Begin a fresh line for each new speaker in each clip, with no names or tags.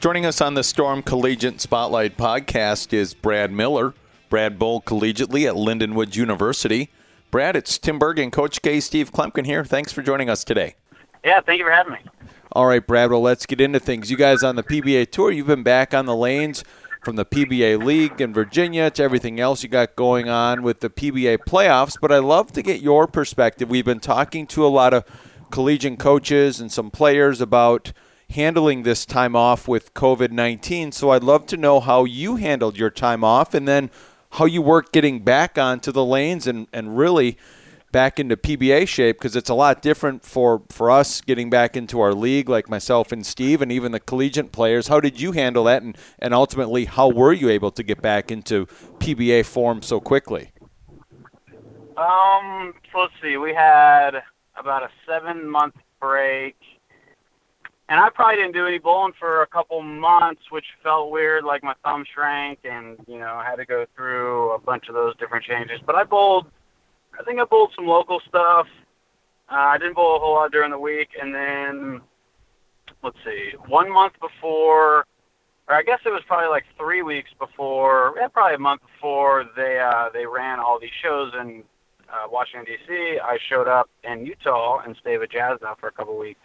Joining us on the Storm Collegiate Spotlight podcast is Brad Miller. Brad bowled collegiately at Lindenwood University. Brad, it's Tim Berg and Coach K, Steve Kloempken here. Thanks for joining us today.
Yeah, thank you for having me.
All right, Brad. Well, let's get into things. You guys on the PBA tour, you've been back on the lanes from the PBA League in Virginia to everything else you got going on with the PBA playoffs. But I'd love to get your perspective. We've been talking to a lot of collegiate coaches and some players about handling this time off with COVID 19. So I'd love to know how you handled your time off and then how you worked getting back onto the lanes and, and really back into PBA shape because it's a lot different for, for us getting back into our league, like myself and Steve, and even the collegiate players. How did you handle that? And, and ultimately, how were you able to get back into PBA form so quickly?
Um, so let's see. We had about a seven month break and I probably didn't do any bowling for a couple months, which felt weird. Like my thumb shrank, and you know, I had to go through a bunch of those different changes. But I bowled. I think I bowled some local stuff. Uh, I didn't bowl a whole lot during the week, and then let's see, one month before, or I guess it was probably like three weeks before, yeah, probably a month before they uh, they ran all these shows in uh, Washington D.C. I showed up in Utah and stayed with Jasnow for a couple weeks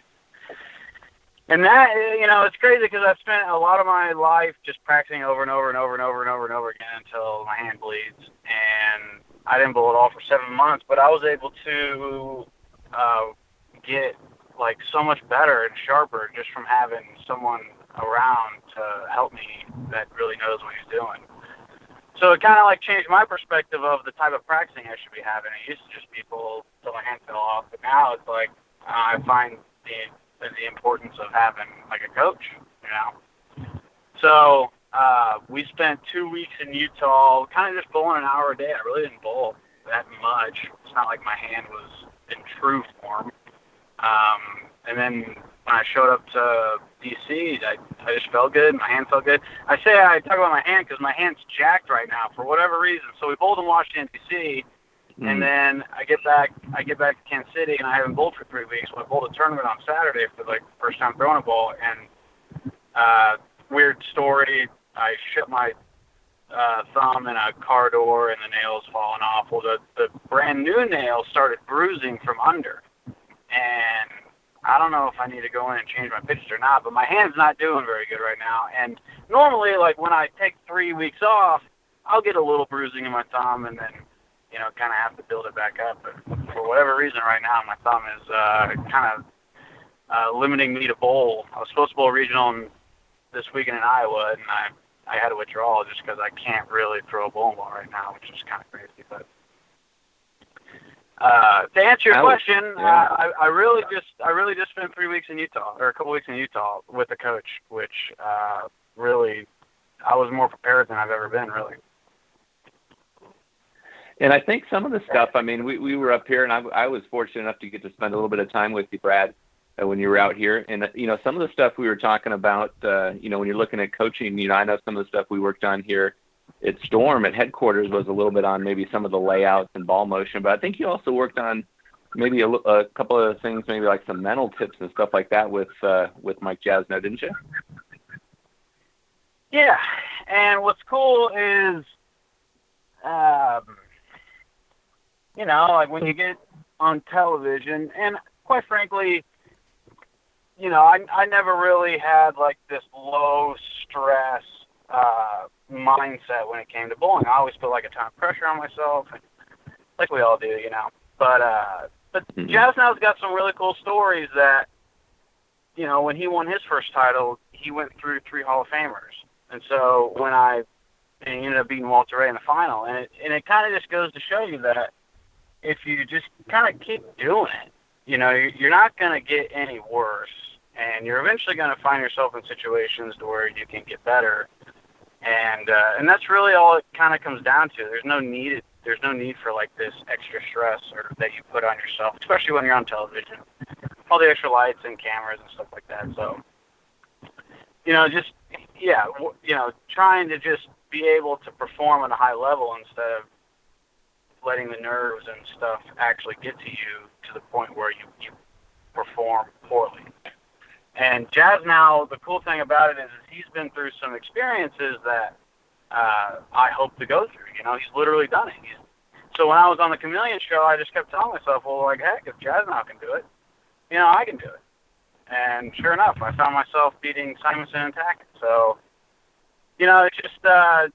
and that you know it's crazy because I've spent a lot of my life just practicing over and over and over and over and over and over again until my hand bleeds, and I didn't bowl at all for seven months, but I was able to uh, get like so much better and sharper just from having someone around to help me that really knows what he's doing. So it kind of like changed my perspective of the type of practicing I should be having. It used to just be bowl till my hand fell off, but now it's like uh, I find the the importance of having like a coach, you know. So uh, we spent two weeks in Utah, kind of just bowling an hour a day. I really didn't bowl that much. It's not like my hand was in true form. Um, and then when I showed up to DC, I, I just felt good. My hand felt good. I say I talk about my hand because my hand's jacked right now for whatever reason. So we bowled in Washington D.C. Mm. And then I get back, I get back to Kansas City, and I haven't bowled for three weeks. So I bowled a tournament on Saturday for like first time throwing a ball, and uh, weird story. I shut my uh, thumb in a car door, and the nails falling off. Well, the the brand new nail started bruising from under, and I don't know if I need to go in and change my pitches or not. But my hand's not doing very good right now, and normally, like when I take three weeks off, I'll get a little bruising in my thumb, and then you know, kind of have to build it back up. But for whatever reason, right now my thumb is uh, kind of uh, limiting me to bowl. I was supposed to bowl regional in, this weekend in Iowa, and I I had to withdraw just because I can't really throw a bowling ball right now, which is kind of crazy. But uh, to answer your question, yeah. uh, I, I really just I really just spent three weeks in Utah or a couple weeks in Utah with the coach, which uh, really I was more prepared than I've ever been. Really.
And I think some of the stuff, I mean, we, we were up here and I, I was fortunate enough to get to spend a little bit of time with you, Brad, uh, when you were out here. And, uh, you know, some of the stuff we were talking about, uh, you know, when you're looking at coaching, you know, I know some of the stuff we worked on here at Storm at headquarters was a little bit on maybe some of the layouts and ball motion, but I think you also worked on maybe a, a couple of things, maybe like some mental tips and stuff like that with, uh, with Mike Jasnow, didn't you?
Yeah. And what's cool is, um, you know, like when you get on television, and quite frankly, you know, I I never really had like this low stress uh, mindset when it came to bowling. I always put like a ton of pressure on myself, like we all do, you know. But uh, but mm-hmm. Jasnow's got some really cool stories that, you know, when he won his first title, he went through three Hall of Famers, and so when I and he ended up beating Walter Ray in the final, and it and it kind of just goes to show you that if you just kind of keep doing it, you know, you're not going to get any worse, and you're eventually going to find yourself in situations where you can get better. and uh, and that's really all it kind of comes down to. There's no need there's no need for like this extra stress or that you put on yourself, especially when you're on television. All the extra lights and cameras and stuff like that. So, you know, just yeah, you know, trying to just be able to perform at a high level instead of letting the nerves and stuff actually get to you to the point where you you perform poorly. And Jasnow, the cool thing about it is, is he's been through some experiences that uh, I hope to go through. You know, he's literally done it. He's, so when I was on the Chameleon show, I just kept telling myself, well, like, heck, if Jasnow can do it, you know, I can do it. And sure enough, I found myself beating Simonsen and Tackett. So, you know, it's just, uh,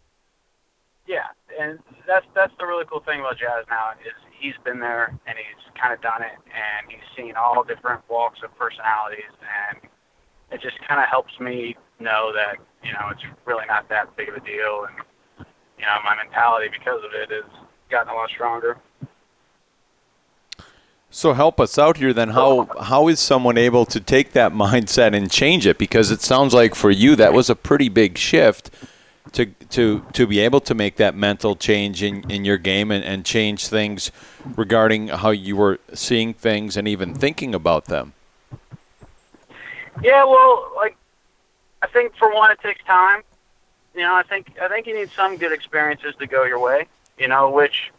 yeah, and that's that's the really cool thing about Jasnow is he's been there and he's kind of done it and he's seen all different walks of personalities and it just kind of helps me know that you know it's really not that big of a deal and you know my mentality because of it has gotten a lot stronger.
So help us out here then. How how is someone able to take that mindset and change it? Because it sounds like for you that was a pretty big shift to to to be able to make that mental change in, in your game and, and change things regarding how you were seeing things and even thinking about them?
Yeah, well, like I think for one, it takes time. You know, I think I think you need some good experiences to go your way. You know, which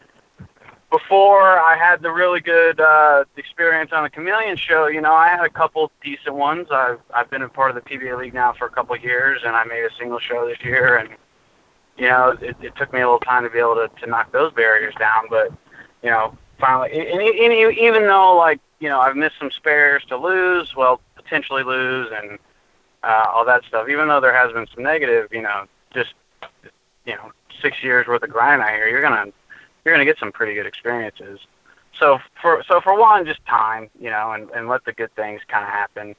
before I had the really good uh, experience on the Chameleon show, you know, I had a couple decent ones. I've I've been a part of the PBA league now for a couple of years, and I made a single show this year, and you know, it, it took me a little time to be able to to knock those barriers down, but you know, finally, and, and even though like you know I've missed some spares to lose, well, potentially lose, and uh, all that stuff. Even though there has been some negative, you know, just you know, six years worth of grind out here, you're gonna you're going to get some pretty good experiences. So for so for one, just time, you know, and, and let the good things kind of happen.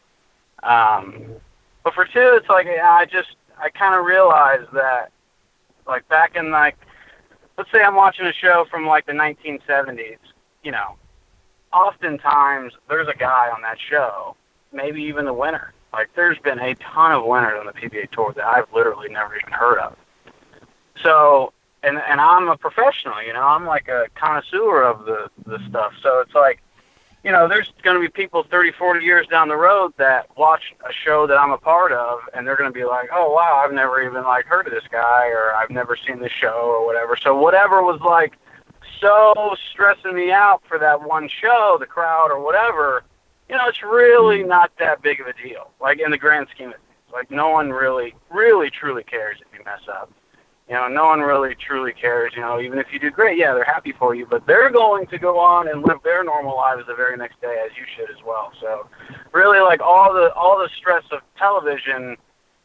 Um, but for two, it's like I just I kind of realized that like back in like let's say I'm watching a show from like the 1970s, you know, oftentimes there's a guy on that show, maybe even the winner. Like there's been a ton of winners on the PBA tour that I've literally never even heard of. So and and I'm a professional, you know, I'm like a connoisseur of the the stuff. So it's like, you know, there's going to be people 30, 40 years down the road that watch a show that I'm a part of, and they're going to be like, oh wow, I've never even like heard of this guy, or I've never seen this show, or whatever. So whatever was like so stressing me out for that one show, the crowd or whatever, you know, it's really mm-hmm. not that big of a deal. Like in the grand scheme of things, like no one really, really, truly cares if you mess up. You know, no one really truly cares. You know, even if you do great, yeah, they're happy for you, but they're going to go on and live their normal lives the very next day, as you should as well. So, really, like all the all the stress of television,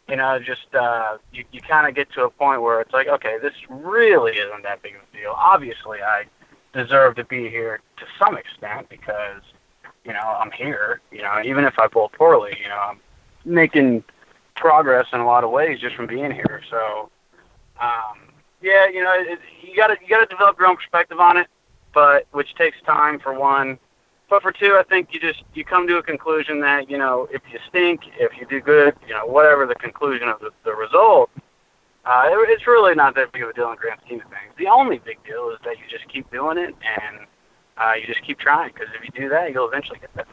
you know, just uh, you you kind of get to a point where it's like, okay, this really isn't that big of a deal. Obviously, I deserve to be here to some extent because, you know, I'm here. You know, even if I bowl poorly, you know, I'm making progress in a lot of ways just from being here. So um, yeah, you know, it, you got to you got to develop your own perspective on it, but which takes time for one. But for two, I think you just you come to a conclusion that you know if you stink, if you do good, you know whatever the conclusion of the, the result, uh, it, it's really not that big of a deal in the grand scheme of things. The only big deal is that you just keep doing it and uh, you just keep trying because if you do that, you'll eventually get there.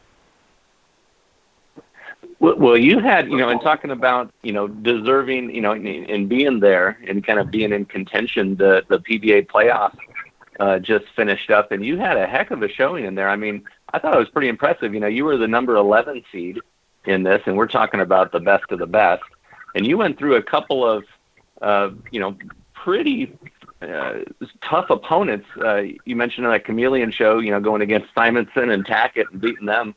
Well, you had, you know, in talking about, you know, deserving, you know, and being there and kind of being in contention, the the PBA playoff uh, just finished up, and you had a heck of a showing in there. I mean, I thought it was pretty impressive. You know, you were the number 11 seed in this, and we're talking about the best of the best, and you went through a couple of, uh, you know, pretty uh, tough opponents. Uh, you mentioned that Chameleon show, you know, going against Simonsen and Tackett and beating them.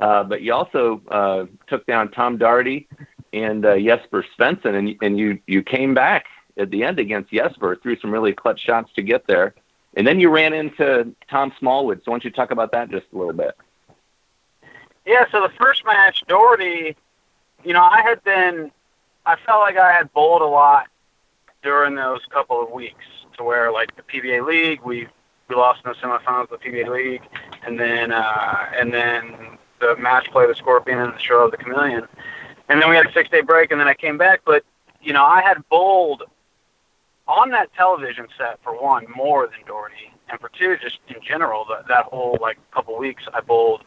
Uh, but you also uh, took down Tom Daugherty and uh, Jesper Svensson, and, and you, you came back at the end against Jesper, threw some really clutch shots to get there. And then you ran into Tom Smallwood. So why don't you talk about that just a little bit?
Yeah, so the first match, Daugherty, you know, I had been, I felt like I had bowled a lot during those couple of weeks to where, like, the PBA League, we we lost in the semifinals of the PBA League, and then uh, and then the match play the Scorpion and the show of the Chameleon. And then we had a six day break, and then I came back. But you know, I had bowled on that television set for one more than Daugherty, and for two, just in general, that that whole like couple weeks I bowled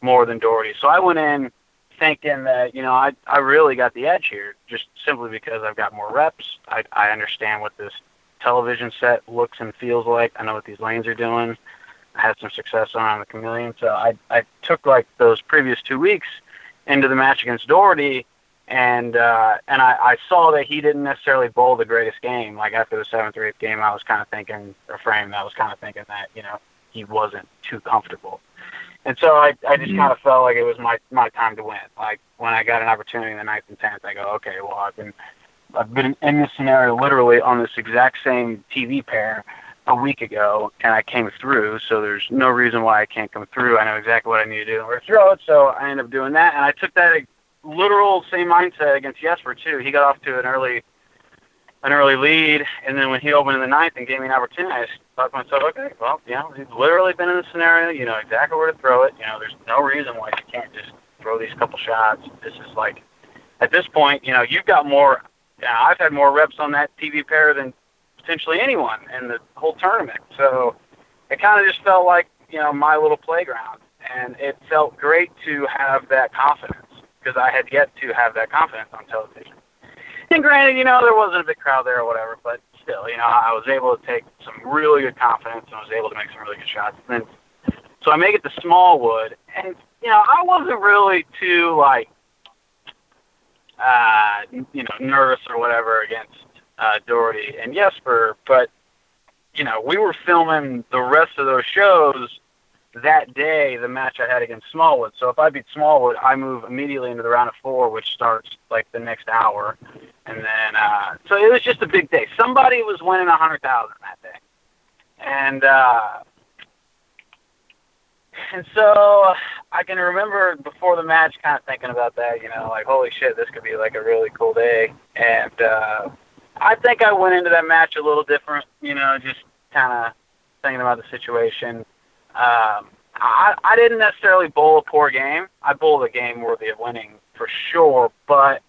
more than Daugherty. So I went in thinking that you know I I really got the edge here, just simply because I've got more reps. I I understand what this television set looks and feels like. I know what these lanes are doing. Had some success on the Chameleon, so I I took like those previous two weeks into the match against Daugherty, and uh, and I, I saw that he didn't necessarily bowl the greatest game. Like after the seventh or eighth game, I was kind of thinking, or frame, I was kind of thinking that you know he wasn't too comfortable. And so I, I just kind of felt like it was my my time to win. Like when I got an opportunity in the ninth and tenth, I go, okay, well I've been I've been in this scenario literally on this exact same TV pair a week ago, and I came through. So there's no reason why I can't come through. I know exactly what I need to do or throw it. So I end up doing that, and I took that literal same mindset against Jesper too. He got off to an early an early lead, and then when he opened in the ninth and gave me an opportunity, I thought to myself, okay, well, you know, he's literally been in the scenario. You know exactly where to throw it. You know, there's no reason why you can't just throw these couple shots. This is like, at this point, you know, you've got more. You know, I've had more reps on that TV pair than potentially anyone in the whole tournament. So it kind of just felt like you know my little playground, and it felt great to have that confidence because I had yet to have that confidence on television. And granted, you know, there wasn't a big crowd there or whatever, but still, you know, I was able to take some really good confidence and I was able to make some really good shots. And then, so I make it to Smallwood, and you know, I wasn't really too like, uh, you know, nervous or whatever against uh, Daugherty and Jesper, but you know, we were filming the rest of those shows that day the match I had against Smallwood. So if I beat Smallwood, I move immediately into the round of four, which starts like the next hour, and then uh, so it was just a big day. Somebody was winning a hundred thousand that day, and uh, and so I can remember before the match, kind of thinking about that. You know, like holy shit, this could be like a really cool day, and uh, I think I went into that match a little different. You know, just kind of thinking about the situation um, I, I didn't necessarily bowl a poor game. I bowled a game worthy of winning for sure, but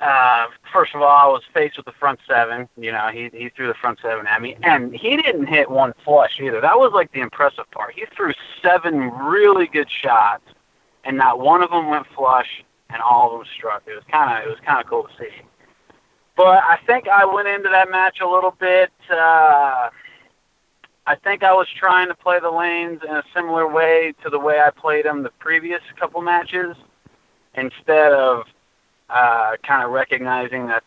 uh, first of all, I was faced with the front seven. You know, he he threw the front seven at me, and he didn't hit one flush either. That was like the impressive part. He threw seven really good shots, and not one of them went flush, and all of them struck. It was kind of it was kind of cool to see. But I think I went into that match a little bit. Uh, I think I was trying to play the lanes in a similar way to the way I played them the previous couple matches, instead of uh, kind of recognizing that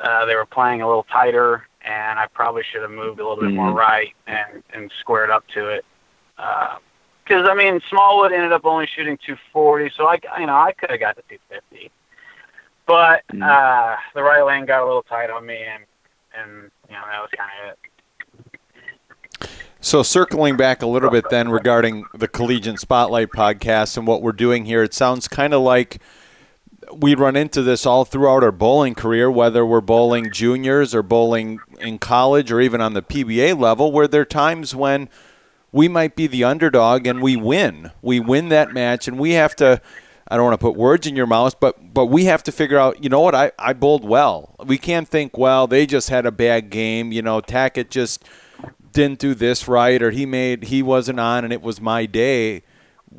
uh, they were playing a little tighter, and I probably should have moved a little bit more mm-hmm. right and and squared up to it. Because uh, I mean, Smallwood ended up only shooting 240, so I you know I could have got to 250, but mm-hmm. uh, the right lane got a little tight on me, and and you know that was kind of it.
So, circling back a little bit then regarding the Collegiate Spotlight podcast and what we're doing here, it sounds kind of like we run into this all throughout our bowling career, whether we're bowling juniors or bowling in college or even on the PBA level, where there are times when we might be the underdog and we win. We win that match, and we have to. I don't want to put words in your mouth, but but we have to figure out. You know what? I I bowled well. We can't think, well, they just had a bad game. You know, Tackett just didn't do this right or he made he wasn't on and it was my day.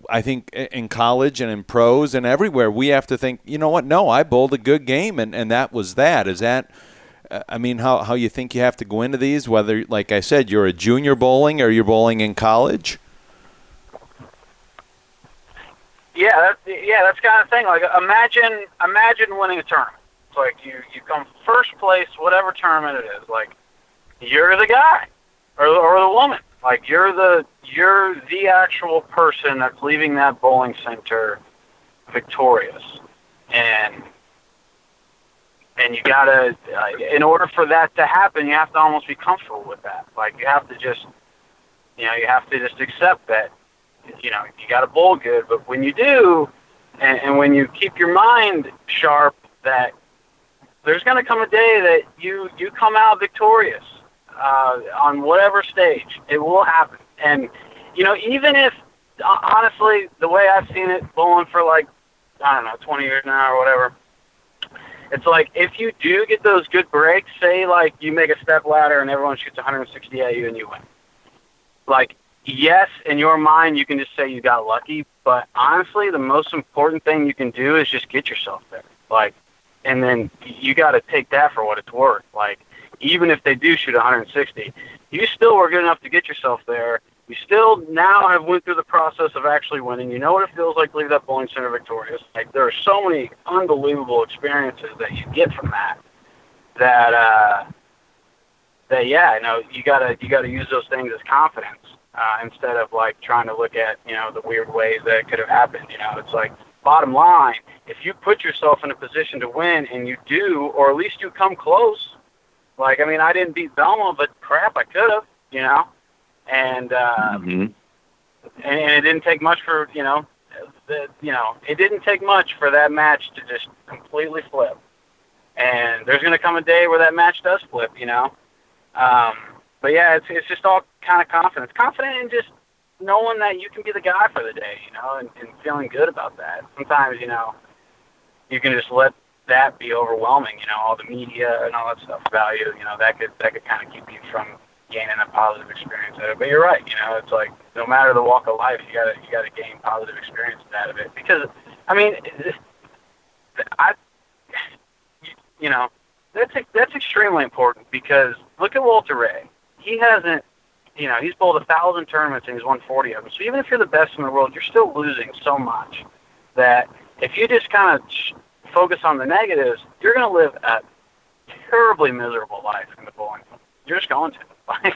I think in college and in pros and everywhere we have to think, you know what? No, I bowled a good game and, and that was that. Is that I mean how how you think you have to go into these whether like I said you're a junior bowling or you're bowling in college?
Yeah, that's, yeah, that's kind of thing. Like imagine imagine winning a tournament. It's like you you come first place whatever tournament it is. Like you're the guy or, or the woman. Like you're the you're the actual person that's leaving that bowling center victorious, and and you gotta uh, in order for that to happen, you have to almost be comfortable with that. Like you have to just you know you have to just accept that you know you got to bowl good, but when you do, and, and when you keep your mind sharp, that there's going to come a day that you you come out victorious uh, on whatever stage. It will happen. And, you know, even if, honestly, the way I've seen it bowling for like, I don't know, 20 years now or whatever, it's like if you do get those good breaks, say like you make a step ladder and everyone shoots 160 at you and you win. Like yes, in your mind you can just say you got lucky, but honestly, the most important thing you can do is just get yourself there. Like, and then you got to take that for what it's worth. Like, even if they do shoot 160, you still were good enough to get yourself there. You still now have went through the process of actually winning. You know what it feels like to leave that bowling center victorious. Like there are so many unbelievable experiences that you get from that. That uh, that yeah, you know, you gotta you gotta use those things as confidence uh, instead of like trying to look at you know the weird ways that it could have happened. You know, it's like bottom line, if you put yourself in a position to win and you do, or at least you come close. Like I mean, I didn't beat Belmonte, but crap, I could have. You know, and uh, mm-hmm. and, and it didn't take much for you know, the, you know, it didn't take much for that match to just completely flip. And there's going to come a day where that match does flip, you know. Um, but yeah, it's it's just all kind of confidence, confident in just knowing that you can be the guy for the day, you know, and, and feeling good about that. Sometimes, you know, you can just let that be overwhelming, you know, all the media and all that stuff about you, you know, that could that could kind of keep you from gaining a positive experience out of it. But you're right, you know, it's like no matter the walk of life, you gotta you gotta gain positive experiences out of it because, I mean, I, you know, that's that's extremely important because look at Walter Ray he hasn't, you know, he's bowled a thousand tournaments and he's won 40 of them. So even if you're the best in the world, you're still losing so much that if you just kind of focus on the negatives, you're going to live a terribly miserable life in the bowling. You're just going to. Like,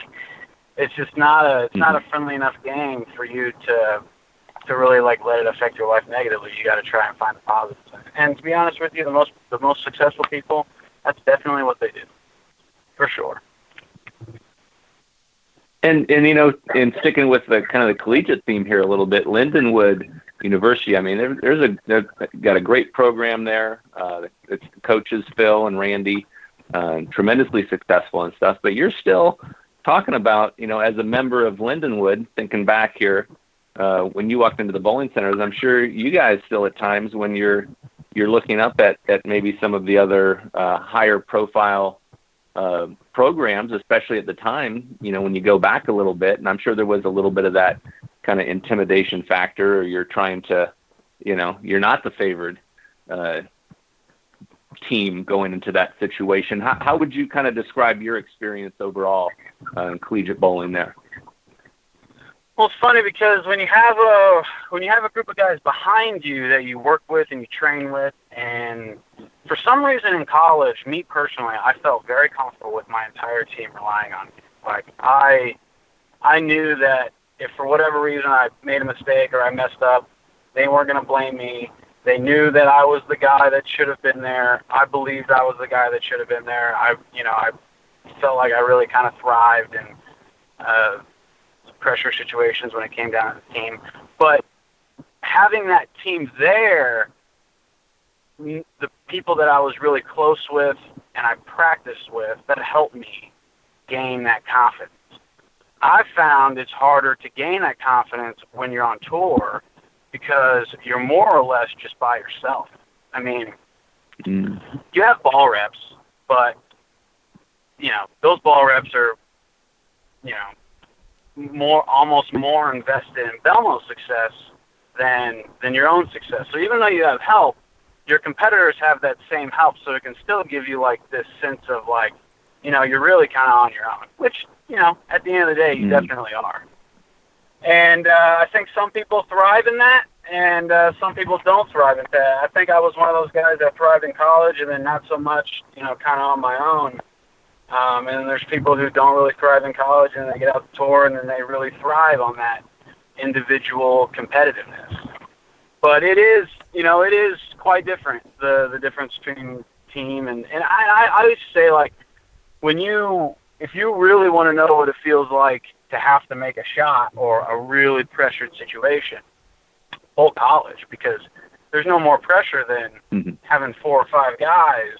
it's just not a, it's not a mm-hmm. friendly enough game for you to, to really like let it affect your life negatively. You got to try and find the positives. And to be honest with you, the most, the most successful people, that's definitely what they do, for sure.
And and you know, in sticking with the kind of the collegiate theme here a little bit, Lindenwood University. I mean, there, there's a they've got a great program there. Uh, it's coaches Phil and Randy, uh, tremendously successful and stuff. But you're still talking about, you know, as a member of Lindenwood, thinking back here, uh, when you walked into the bowling centers, I'm sure you guys still at times when you're you're looking up at, at maybe some of the other uh, higher profile uh, programs, especially at the time, you know, when you go back a little bit, and I'm sure there was a little bit of that kind of intimidation factor, or you're trying to, you know, you're not the favored uh, team going into that situation. How, how would you kind of describe your experience overall uh, in collegiate bowling there?
Well, it's funny because when you have a when you have a group of guys behind you that you work with and you train with, and for some reason in college, me personally, I felt very comfortable with my entire team relying on me. Like I, I knew that if for whatever reason I made a mistake or I messed up, they weren't going to blame me. They knew that I was the guy that should have been there. I believed I was the guy that should have been there. I, you know, I felt like I really kind of thrived in uh, pressure situations when it came down to the team. But having that team there, the people that I was really close with and I practiced with, that helped me gain that confidence. I found it's harder to gain that confidence when you're on tour because you're more or less just by yourself. I mean, mm. you have ball reps, but you know those ball reps are, you know, more almost more invested in Belmo's success than than your own success. So even though you have help, your competitors have that same help, so it can still give you like this sense of like, you know, you're really kind of on your own, which you know, at the end of the day, you mm-hmm. definitely are. And uh, I think some people thrive in that, and uh, some people don't thrive in that. I think I was one of those guys that thrived in college, and then not so much, you know, kind of on my own. Um, and there's people who don't really thrive in college and they get out the tour and then they really thrive on that individual competitiveness. But it is, you know, it is quite different, the, the difference between team and, and I, I, I always say like, when you, if you really want to know what it feels like to have to make a shot or a really pressured situation, whole college because there's no more pressure than mm-hmm. having four or five guys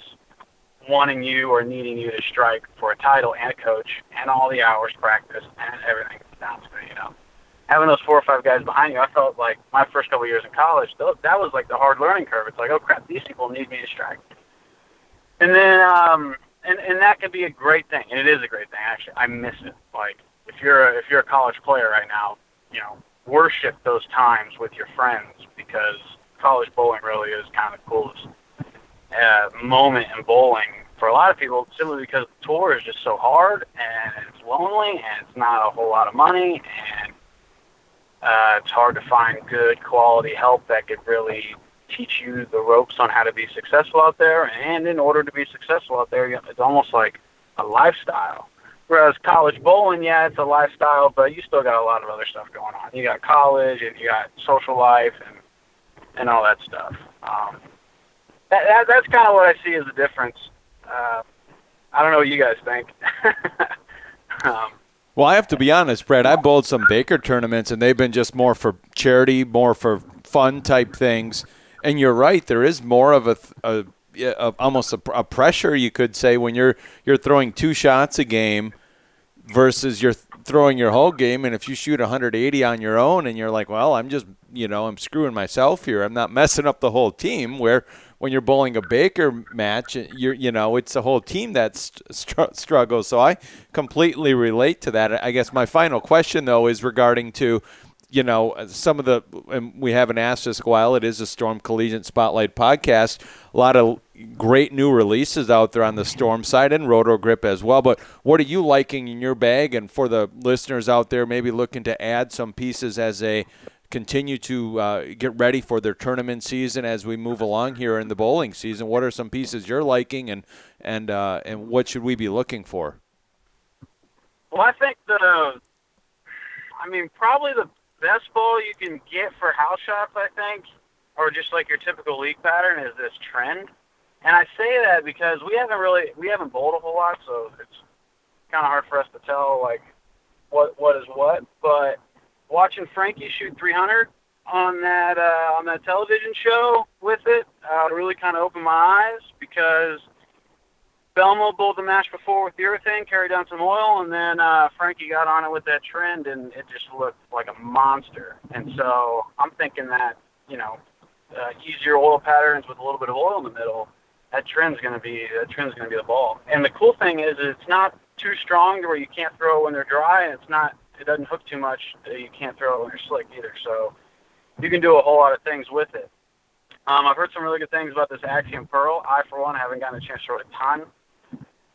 wanting you or needing you to strike for a title and a coach and all the hours practice and everything sounds good, you know. Having those four or five guys behind you, I felt like my first couple years in college, that was like the hard learning curve. It's like, oh crap, these people need me to strike. and then um, and and that can be a great thing, and it is a great thing. Actually, I miss it. Like if you're a, if you're a college player right now, you know, worship those times with your friends because college bowling really is kind of the coolest uh, moment in bowling for a lot of people simply because the tour is just so hard and it's lonely and it's not a whole lot of money and uh, it's hard to find good quality help that could really teach you the ropes on how to be successful out there. And in order to be successful out there, it's almost like a lifestyle. Whereas college bowling, yeah, it's a lifestyle, but you still got a lot of other stuff going on. You got college and you got social life and and all that stuff. Um, that, that that's kind of what I see as the difference. Uh, I don't know what you guys think.
um, well, I have to be honest, Brad. I bowled some Baker tournaments, and they've been just more for charity, more for fun type things. And you're right, there is more of a, a, a almost a, a, pressure, you could say, when you're you're throwing two shots a game versus you're throwing your whole game. And if you shoot 180 on your own, and you're like, well, I'm just you know I'm screwing myself here. I'm not messing up the whole team. Where when you're bowling a Baker match, you're you know it's a whole team that str- struggles. So I completely relate to that. I guess my final question though is regarding to you know some of the and we haven't asked this while it is a Storm Collegiate Spotlight podcast. A lot of great new releases out there on the Storm side and Roto Grip as well. But what are you liking in your bag? And for the listeners out there, maybe looking to add some pieces as a continue to uh, get ready for their tournament season as we move along here in the bowling season. What are some pieces you're liking, and and uh, and what should we be looking for?
Well, I think the, I mean, probably the best ball you can get for house shots, I think, or just like your typical league pattern, is this trend. And I say that because we haven't really we haven't bowled a whole lot, so it's kind of hard for us to tell like what what is what. But watching Frankie shoot 300 on that uh, on that television show with it uh, really kind of opened my eyes because Belmo bowled the match before with the urethane, carried down some oil, and then uh, Frankie got on it with that trend, and it just looked like a monster. And so I'm thinking that you know uh, easier oil patterns with a little bit of oil in the middle. That trend's going to be that trend's going to be the ball. And the cool thing is, it's not too strong to where you can't throw when they're dry, and it's not it doesn't hook too much. You can't throw it when you're slick either. So you can do a whole lot of things with it. Um, I've heard some really good things about this Axiom Pearl. I, for one, haven't gotten a chance to throw it a ton.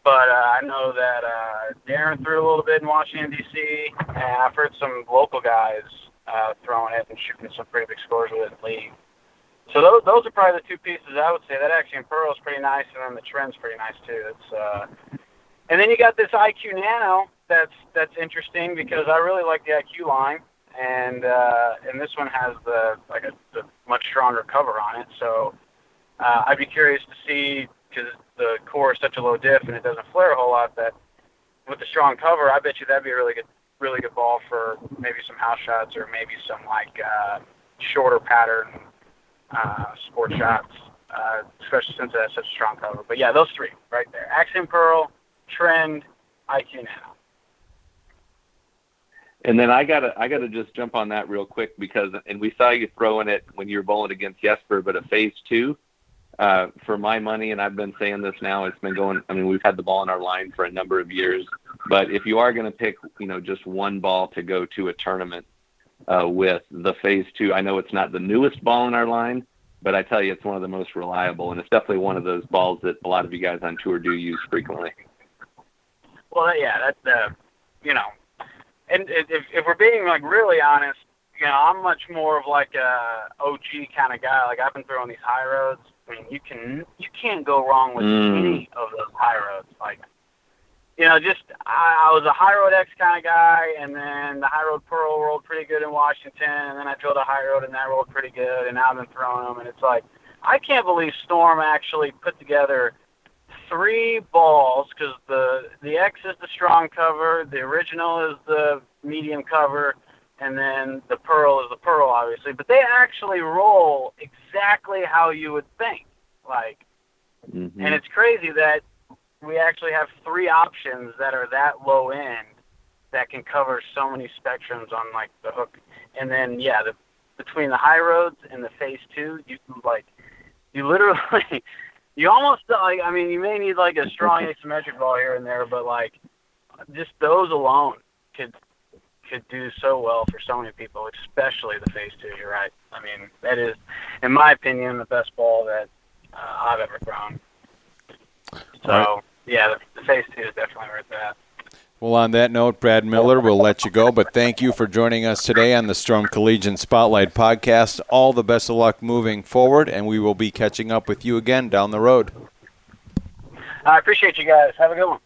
But uh, I know that uh, Darren threw a little bit in Washington, D.C., and I've heard some local guys uh, throwing it and shooting some pretty big scores with it in league. So those, those are probably the two pieces I would say. That Axiom Pearl is pretty nice, and then the trend's pretty nice too. It's uh, and then you got this IQ Nano that's that's interesting because I really like the IQ line, and uh, and this one has the like a the much stronger cover on it. So uh, I'd be curious to see because the core is such a low diff and it doesn't flare a whole lot. That with the strong cover, I bet you that'd be a really good really good ball for maybe some house shots or maybe some like uh, shorter pattern uh, sport shots, uh, especially since it has such a strong cover. But yeah, those three right there: Axiom Pearl, Trend, IQ Nano.
And then I gotta I gotta just jump on that real quick because and we saw you throwing it when you were bowling against Jesper, but a phase two, uh, for my money, and I've been saying this now, it's been going. I mean, we've had the ball in our line for a number of years, but if you are going to pick, you know, just one ball to go to a tournament uh, with the phase two, I know it's not the newest ball in our line, but I tell you, it's one of the most reliable, and it's definitely one of those balls that a lot of you guys on tour do use frequently.
Well, yeah, that's uh, you know, and if if we're being like really honest, you know, I'm much more of like a OG kind of guy. Like I've been throwing these Hy-Roads. I mean, you can you can't go wrong with mm. any of those Hy-Roads. Like, you know, just I, I was a Hy-Road X kind of guy, and then the Hy-Road Pearl rolled pretty good in Washington, and then I drilled a Hy-Road and that rolled pretty good, and now I've been throwing them, and it's like I can't believe Storm actually put together three balls because the the X is the strong cover, the original is the medium cover, and then the pearl is the pearl, obviously. But they actually roll exactly how you would think, like, mm-hmm. and it's crazy that we actually have three options that are that low end that can cover so many spectrums on like the hook, and then yeah, the between the Hy-Roads and the phase two, you can like you literally you almost like I mean you may need like a strong asymmetric ball here and there, but like just those alone could could do so well for so many people, especially the phase two. You're right. I mean that is, in my opinion, the best ball that uh, I've ever thrown. So right. yeah, the, the phase two is definitely worth that.
Well, on that note, Brad Miller, we'll let you go, but thank you for joining us today on the Storm Collegiate Spotlight podcast. All the best of luck moving forward, and we will be catching up with you again down the road.
I appreciate you guys. Have a good one.